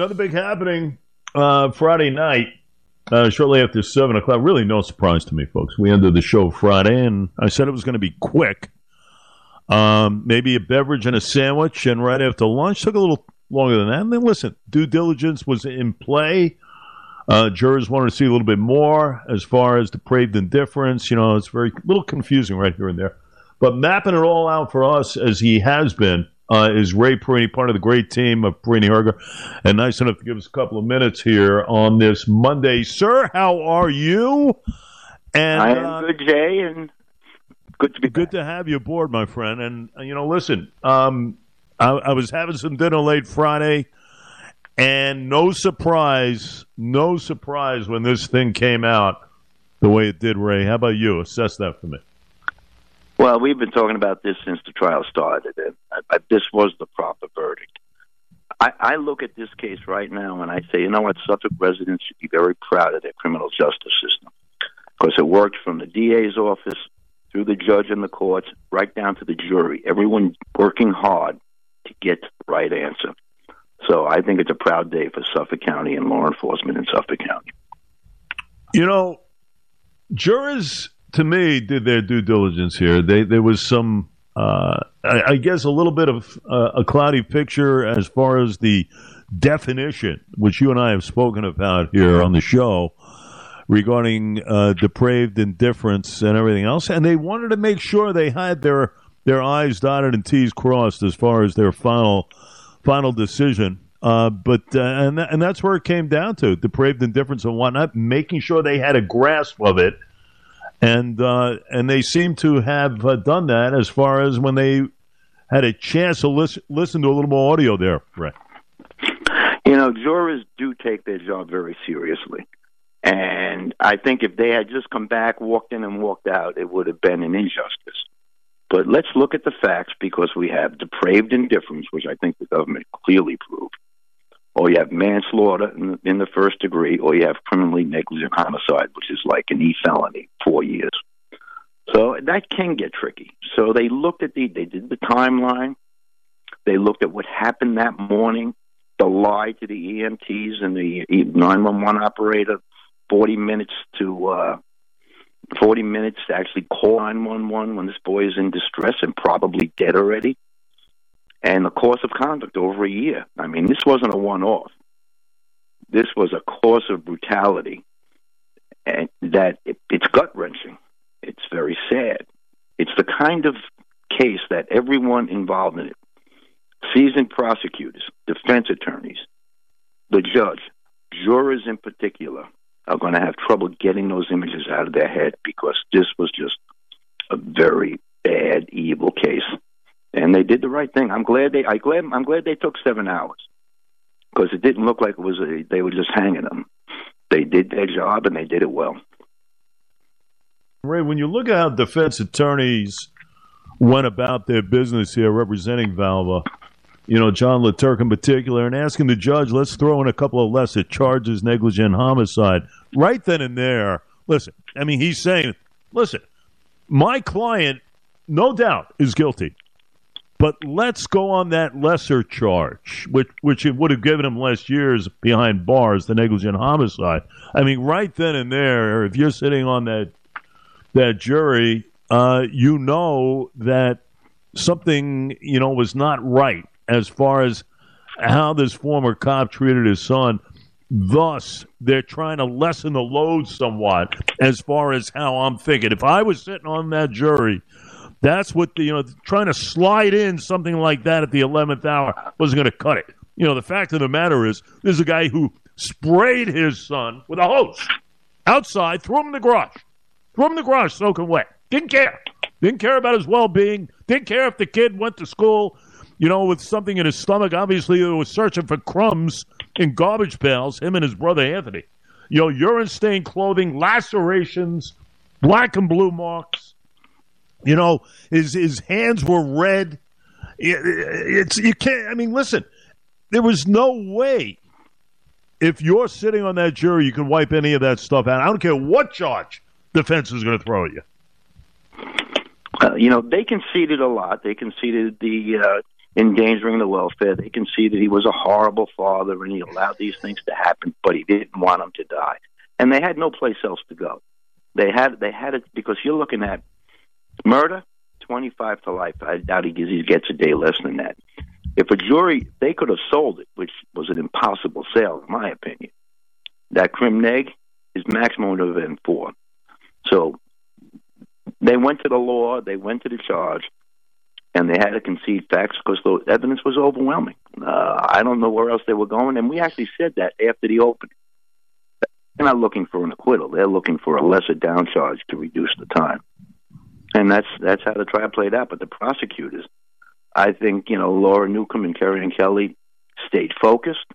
another big happening uh, Friday night, uh, shortly after 7 o'clock. Really, no surprise to me, folks. We ended the show Friday, and I said it was going to be quick. Um, maybe a beverage and a sandwich, and right after lunch, took a little longer than that. And then, listen, due diligence was in play. Uh, jurors wanted to see a little bit more as far as depraved indifference. You know, it's very little confusing right here and there. But mapping it all out for us as he has been uh, is Ray Perini, part of the great team of Perini Hoerger, and nice enough to give us a couple of minutes here on this Monday. Sir, how are you? And I am uh, good, Jay, and good to be good back. to have you aboard, my friend. And uh, you know, listen, um, I, I was having some dinner late Friday. And no surprise, no surprise when this thing came out the way it did, Ray. How about you? Assess that for me. Well, we've been talking about this since the trial started, and I, I, this was the proper verdict. I, I look at this case right now and I say, you know what, Suffolk residents should be very proud of their criminal justice system because it worked from the DA's office through the judge and the courts right down to the jury. Everyone working hard to get the right answer. So I think it's a proud day for Suffolk County and law enforcement in Suffolk County. You know, jurors to me, did their due diligence here. They, there was some, uh, I, I, guess, a little bit of uh, a cloudy picture as far as the definition, which you and I have spoken about here on the show, regarding uh, depraved indifference and everything else. And they wanted to make sure they had their their I's dotted and T's crossed as far as their final final decision. Uh, but uh, and and that's where it came down to depraved indifference and whatnot, making sure they had a grasp of it and uh, and they seem to have uh, done that as far as when they had a chance to listen listen to a little more audio there, Right. You know, jurors do take their job very seriously. And I think if they had just come back, walked in, and walked out, it would have been an injustice. But let's look at the facts because we have depraved indifference, which I think the government clearly proved or you have manslaughter in the, in the first degree, or you have criminally negligent homicide, which is like an E felony, four years. So that can get tricky. So they looked at the, they did the timeline. They looked at what happened that morning, the lie to the EMTs and the 911 operator, 40 minutes to, uh, 40 minutes to actually call 911 when this boy is in distress and probably dead already and the course of conduct over a year. I mean, this wasn't a one off. This was a course of brutality and that it, it's gut wrenching. It's very sad. It's the kind of case that everyone involved in it, seasoned prosecutors, defense attorneys, the judge, jurors in particular, are going to have trouble getting those images out of their head because this was just a very bad, evil case and they did the right thing. I'm glad they. I glad. I'm glad they took seven hours because it didn't look like it was. A, they were just hanging them. They did their job and they did it well. Ray, when you look at how defense attorneys went about their business here representing Valva, you know, John LeTurk in particular, and asking the judge, let's throw in a couple of lesser charges, negligent homicide. Right then and there, listen, I mean, he's saying, listen, my client, no doubt, is guilty. But let's go on that lesser charge, which which it would have given him less years behind bars, the negligent homicide. I mean, right then and there, if you're sitting on that that jury, uh, you know that something you know was not right as far as how this former cop treated his son. Thus, they're trying to lessen the load somewhat as far as how I'm thinking. If I was sitting on that jury that's what the, you know, trying to slide in something like that at the 11th hour wasn't going to cut it. You know, the fact of the matter is, this is a guy who sprayed his son with a hose outside, threw him in the garage, threw him in the garage soaking wet. Didn't care. Didn't care about his well being. Didn't care if the kid went to school, you know, with something in his stomach. Obviously, he was searching for crumbs in garbage pails, him and his brother Anthony. You know, urine stained clothing, lacerations, black and blue marks. You know, his his hands were red. It's you can't. I mean, listen, there was no way. If you're sitting on that jury, you can wipe any of that stuff out. I don't care what charge defense is going to throw at you. Uh, you know, they conceded a lot. They conceded the uh, endangering the welfare. They that he was a horrible father and he allowed these things to happen, but he didn't want them to die. And they had no place else to go. They had they had it because you're looking at murder, twenty five to life. I doubt he gets, a day less than that. If a jury they could have sold it, which was an impossible sale in my opinion. That crim neg is maximum would have been four. So they went to the law, they went to the charge, and they had to concede facts because the evidence was overwhelming. Uh, I don't know where else they were going, and we actually said that after the opening. They're not looking for an acquittal; they're looking for a lesser down charge to reduce the time, and that's that's how the trial played out. But the prosecutors, I think, you know, Laura Newcombe and Kerriann Kelly stayed focused,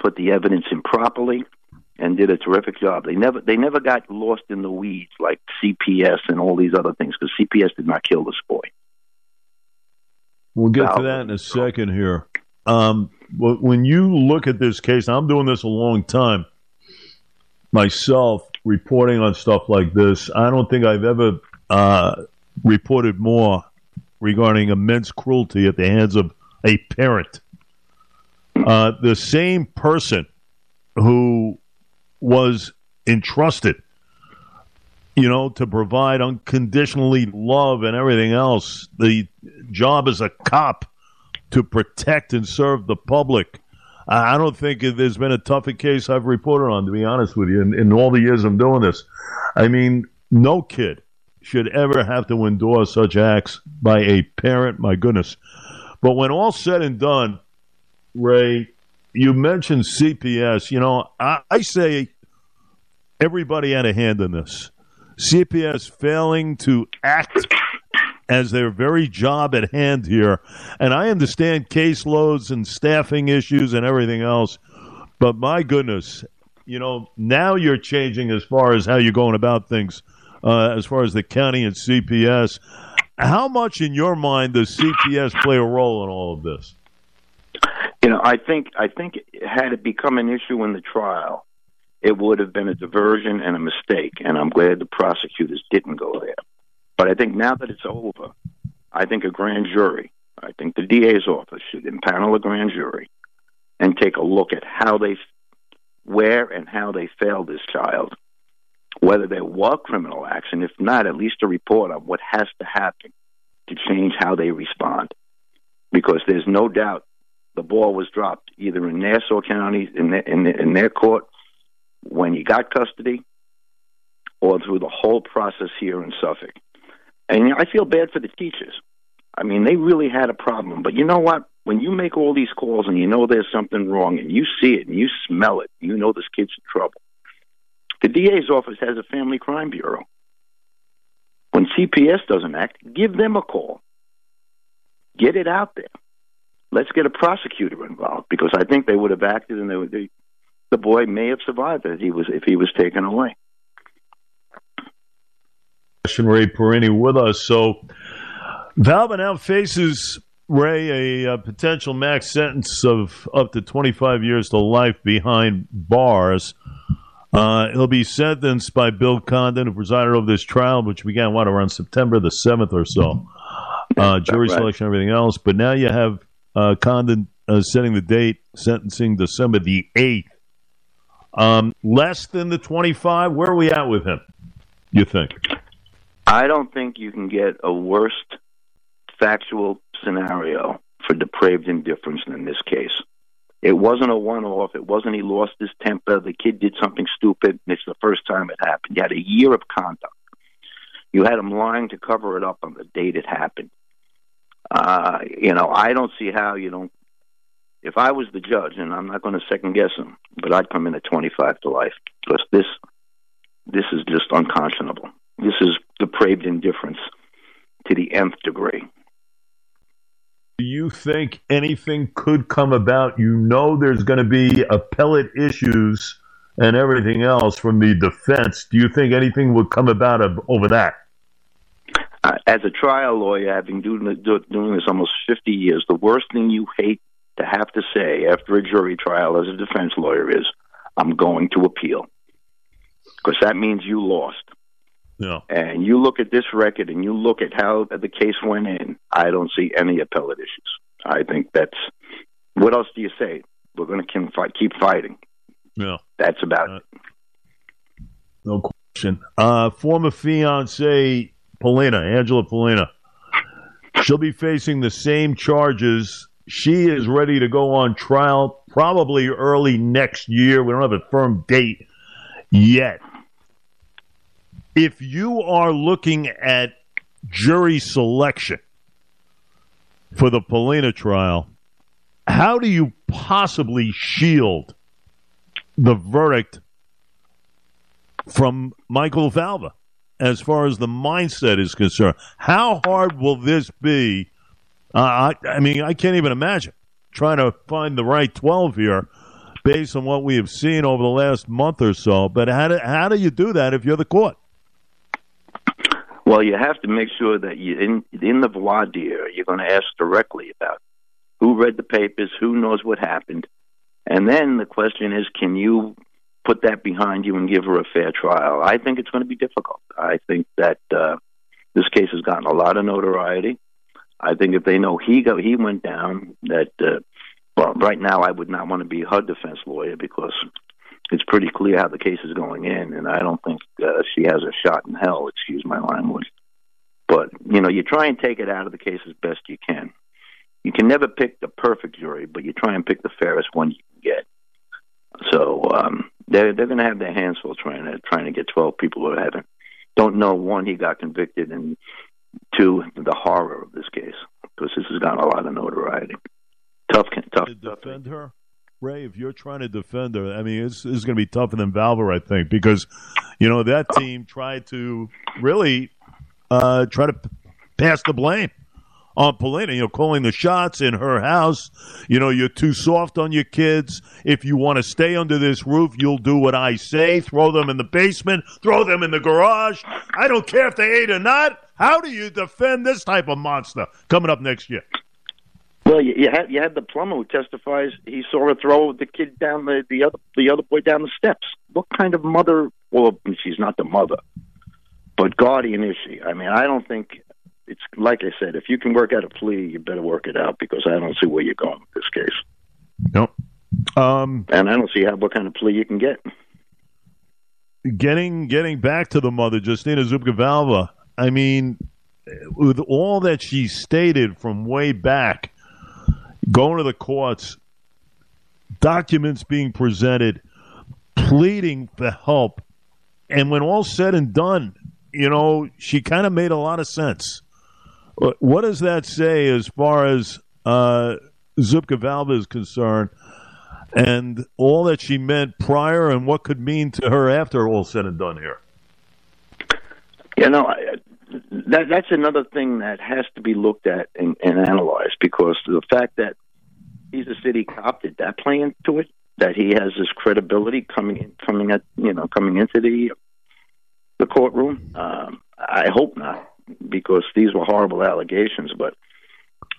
put the evidence in properly, and did a terrific job. They never they never got lost in the weeds like CPS and all these other things because CPS did not kill this boy. We'll get to that in a second here. Um, when you look at this case, I'm doing this a long time myself, reporting on stuff like this. I don't think I've ever uh, reported more regarding immense cruelty at the hands of a parent. Uh, the same person who was entrusted, you know, to provide unconditionally love and everything else. The job as a cop to protect and serve the public. I don't think there's been a tougher case I've reported on, to be honest with you, in, in all the years I'm doing this. I mean, no kid should ever have to endure such acts by a parent. My goodness. But when all said and done, Ray, you mentioned CPS. You know, I, I say everybody had a hand in this. CPS failing to act as their very job at hand here. And I understand caseloads and staffing issues and everything else. But my goodness, you know, now you're changing as far as how you're going about things, uh, as far as the county and CPS. How much, in your mind, does CPS play a role in all of this? You know, I think I think had it become an issue in the trial, it would have been a diversion and a mistake. And I'm glad the prosecutors didn't go there. But I think now that it's over, I think a grand jury, I think the DA's office should impanel a grand jury and take a look at how they, where and how they failed this child, whether there were criminal acts, and if not, at least a report on what has to happen to change how they respond. Because there's no doubt the ball was dropped either in Nassau County in their, in, their, in their court when you got custody, or through the whole process here in Suffolk. And you know, I feel bad for the teachers. I mean, they really had a problem. But you know what? When you make all these calls and you know there's something wrong and you see it and you smell it, you know this kid's in trouble. DA's office has a family crime bureau. When CPS doesn't act, give them a call. Get it out there let's get a prosecutor involved because I think they would have acted and they would, they, the boy may have survived if he was if he was taken away. Ray Perini with us. So Valva now faces Ray a, a, potential max sentence of up to 25 years to life behind bars. Uh, he'll be sentenced by Bill Condon, who presided over this trial, which began what around September the 7th or so. Uh, jury right. selection, everything else. But now you have uh, Condon uh, setting the date, sentencing December the 8th. Um, less than the 25? Where are we at with him, you think? I don't think you can get a worse factual scenario for depraved indifference than this case. It wasn't a one off. It wasn't he lost his temper. The kid did something stupid, and it's the first time it happened. You had a year of conduct. You had him lying to cover it up on the date it happened. Uh, you know, I don't see how you don't. If I was the judge, and I'm not going to second guess him, but I'd come in at 25 to life because this, this is just unconscionable. This is depraved indifference to the nth degree. Do you think anything could come about? You know, there's going to be appellate issues and everything else from the defense. Do you think anything would come about over that? uh, as a trial lawyer, having doing, doing this almost 50 years, the worst thing you hate to have to say after a jury trial as a defense lawyer is, I'm going to appeal. Because that means you lost. Yeah. And you look at this record and you look at how the case went in, I don't see any appellate issues. I think that's what else do you say? We're going to keep fighting. Yeah, that's about uh, it. No question. Uh, former fiance Pollina, Angela Pollina, she'll be facing the same charges. She is ready to go on trial probably early next year. We don't have a firm date yet. If you are looking at jury selection for the Pollina trial, how do you possibly shield the verdict from Michael Valva as far as the mindset is concerned? How hard will this be? Uh, I, I mean, I can't even imagine trying to find the right 12 here based on what we have seen over the last month or so. But how do, how do you do that if you're the court? Well, you have to make sure that you in in the voir dire, you're going to ask directly about who read the papers, who knows what happened, and then the question is, can you put that behind you and give her a fair trial? I think it's going to be difficult. I think that uh, this case has gotten a lot of notoriety. I think if they know he go, he went down, that uh, well, right now I would not want to be her defense lawyer because it's pretty clear how the case is going in, and I don't think uh, she has a shot in hell. Excuse my language. But you know, you try and take it out of the case as best you can. You can never pick the perfect jury, but you try and pick the fairest one you can get. So um, they're they're going to have their hands full trying to trying to get twelve people who haven't don't know one he got convicted and two the horror of this case because this has gotten a lot of notoriety. Tough, tough. To defend her. Ray, if you're trying to defend her, I mean, it's, going to be tougher than Valver, I think, because, you know, that team tried to really uh, try to pass the blame on Pollina, you know, calling the shots in her house. You know, you're too soft on your kids. If you want to stay under this roof, you'll do what I say. Throw them in the basement, throw them in the garage. I don't care if they ate or not. How do you defend this type of monster coming up next year? Well, you, you had you had the plumber who testifies he saw her throw the kid down the the other the other boy down the steps. What kind of mother? Well, she's not the mother, but guardian is she? I mean, I don't think it's like I said. If you can work out a plea, you better work it out because I don't see where you're going with this case. Nope. Um, and I don't see how what kind of plea you can get. Getting getting back to the mother, Justyna Zubko Valva. I mean, with all that she stated from way back going to the courts, documents being presented, pleading for help. And when all said and done, you know, she kind of made a lot of sense. What does that say as far as uh, Zubko Valva is concerned and all that she meant prior and what could mean to her after all said and done here? You know, that that's another thing that has to be looked at and, and analyzed because the fact that he's a city cop did that play into it? That he has this credibility coming in, coming at you know coming into the the courtroom. Um, I hope not, because these were horrible allegations. But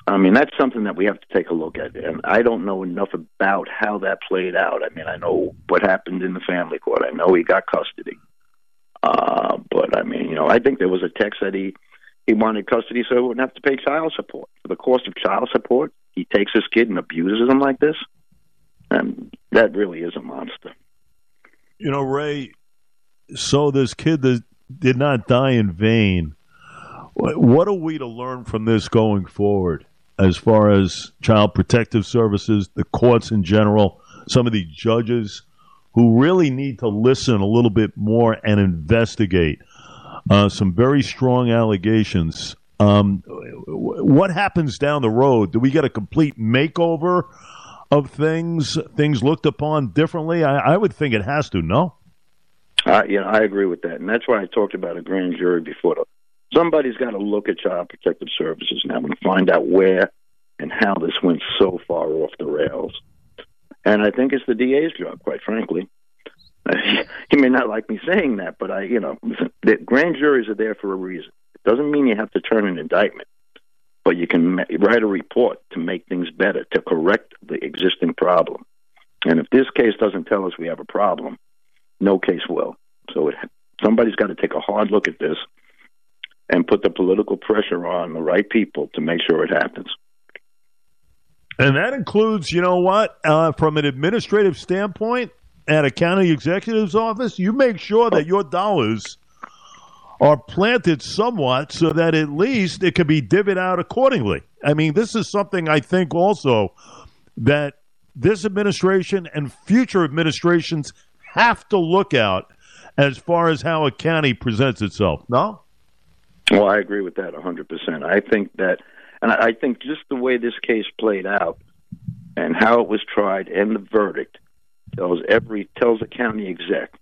I mean, that's something that we have to take a look at. And I don't know enough about how that played out. I mean, I know what happened in the family court. I know he got custody. Uh, but I mean, I think there was a text that he he wanted custody so he wouldn't have to pay child support. For the cost of child support, he takes his kid and abuses him like this. And that really is a monster. You know, Ray, so this kid that did not die in vain. What are we to learn from this going forward as far as child protective services, the courts in general, some of the judges who really need to listen a little bit more and investigate uh, some very strong allegations. Um, what happens down the road? Do we get a complete makeover of things? Things looked upon differently? I, I would think it has to. No. Uh, yeah, I agree with that, and that's why I talked about a grand jury before. Somebody's got to look at Child Protective Services now and find out where and how this went so far off the rails. And I think it's the DA's job, quite frankly. he may not like me saying that, but I, you know, the grand juries are there for a reason. It doesn't mean you have to turn an indictment, but you can write a report to make things better, to correct the existing problem. And if this case doesn't tell us we have a problem, no case will. So it, somebody's got to take a hard look at this and put the political pressure on the right people to make sure it happens. And that includes, you know what, uh, from an administrative standpoint, at a county executive's office, you make sure that your dollars are planted somewhat so that at least it can be divvied out accordingly. I mean, this is something I think also that this administration and future administrations have to look out as far as how a county presents itself. No? Well, I agree with that 100%. I think that, and I think just the way this case played out and how it was tried and the verdict tells every tells a county exec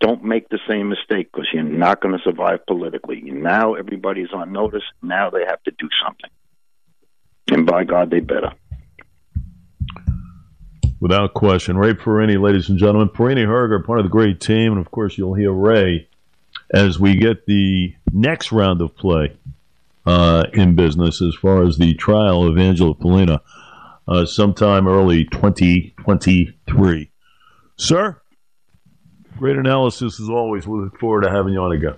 don't make the same mistake because you're not going to survive politically. Now everybody's on notice. Now they have to do something, and by God, they better. Without question, Ray Perini, ladies and gentlemen, Perini Hoerger, part of the great team, and of course you'll hear Ray as we get the next round of play uh, in business as far as the trial of Angela Pollina uh, sometime early 2023. Sir, great analysis as always. We look forward to having you on again.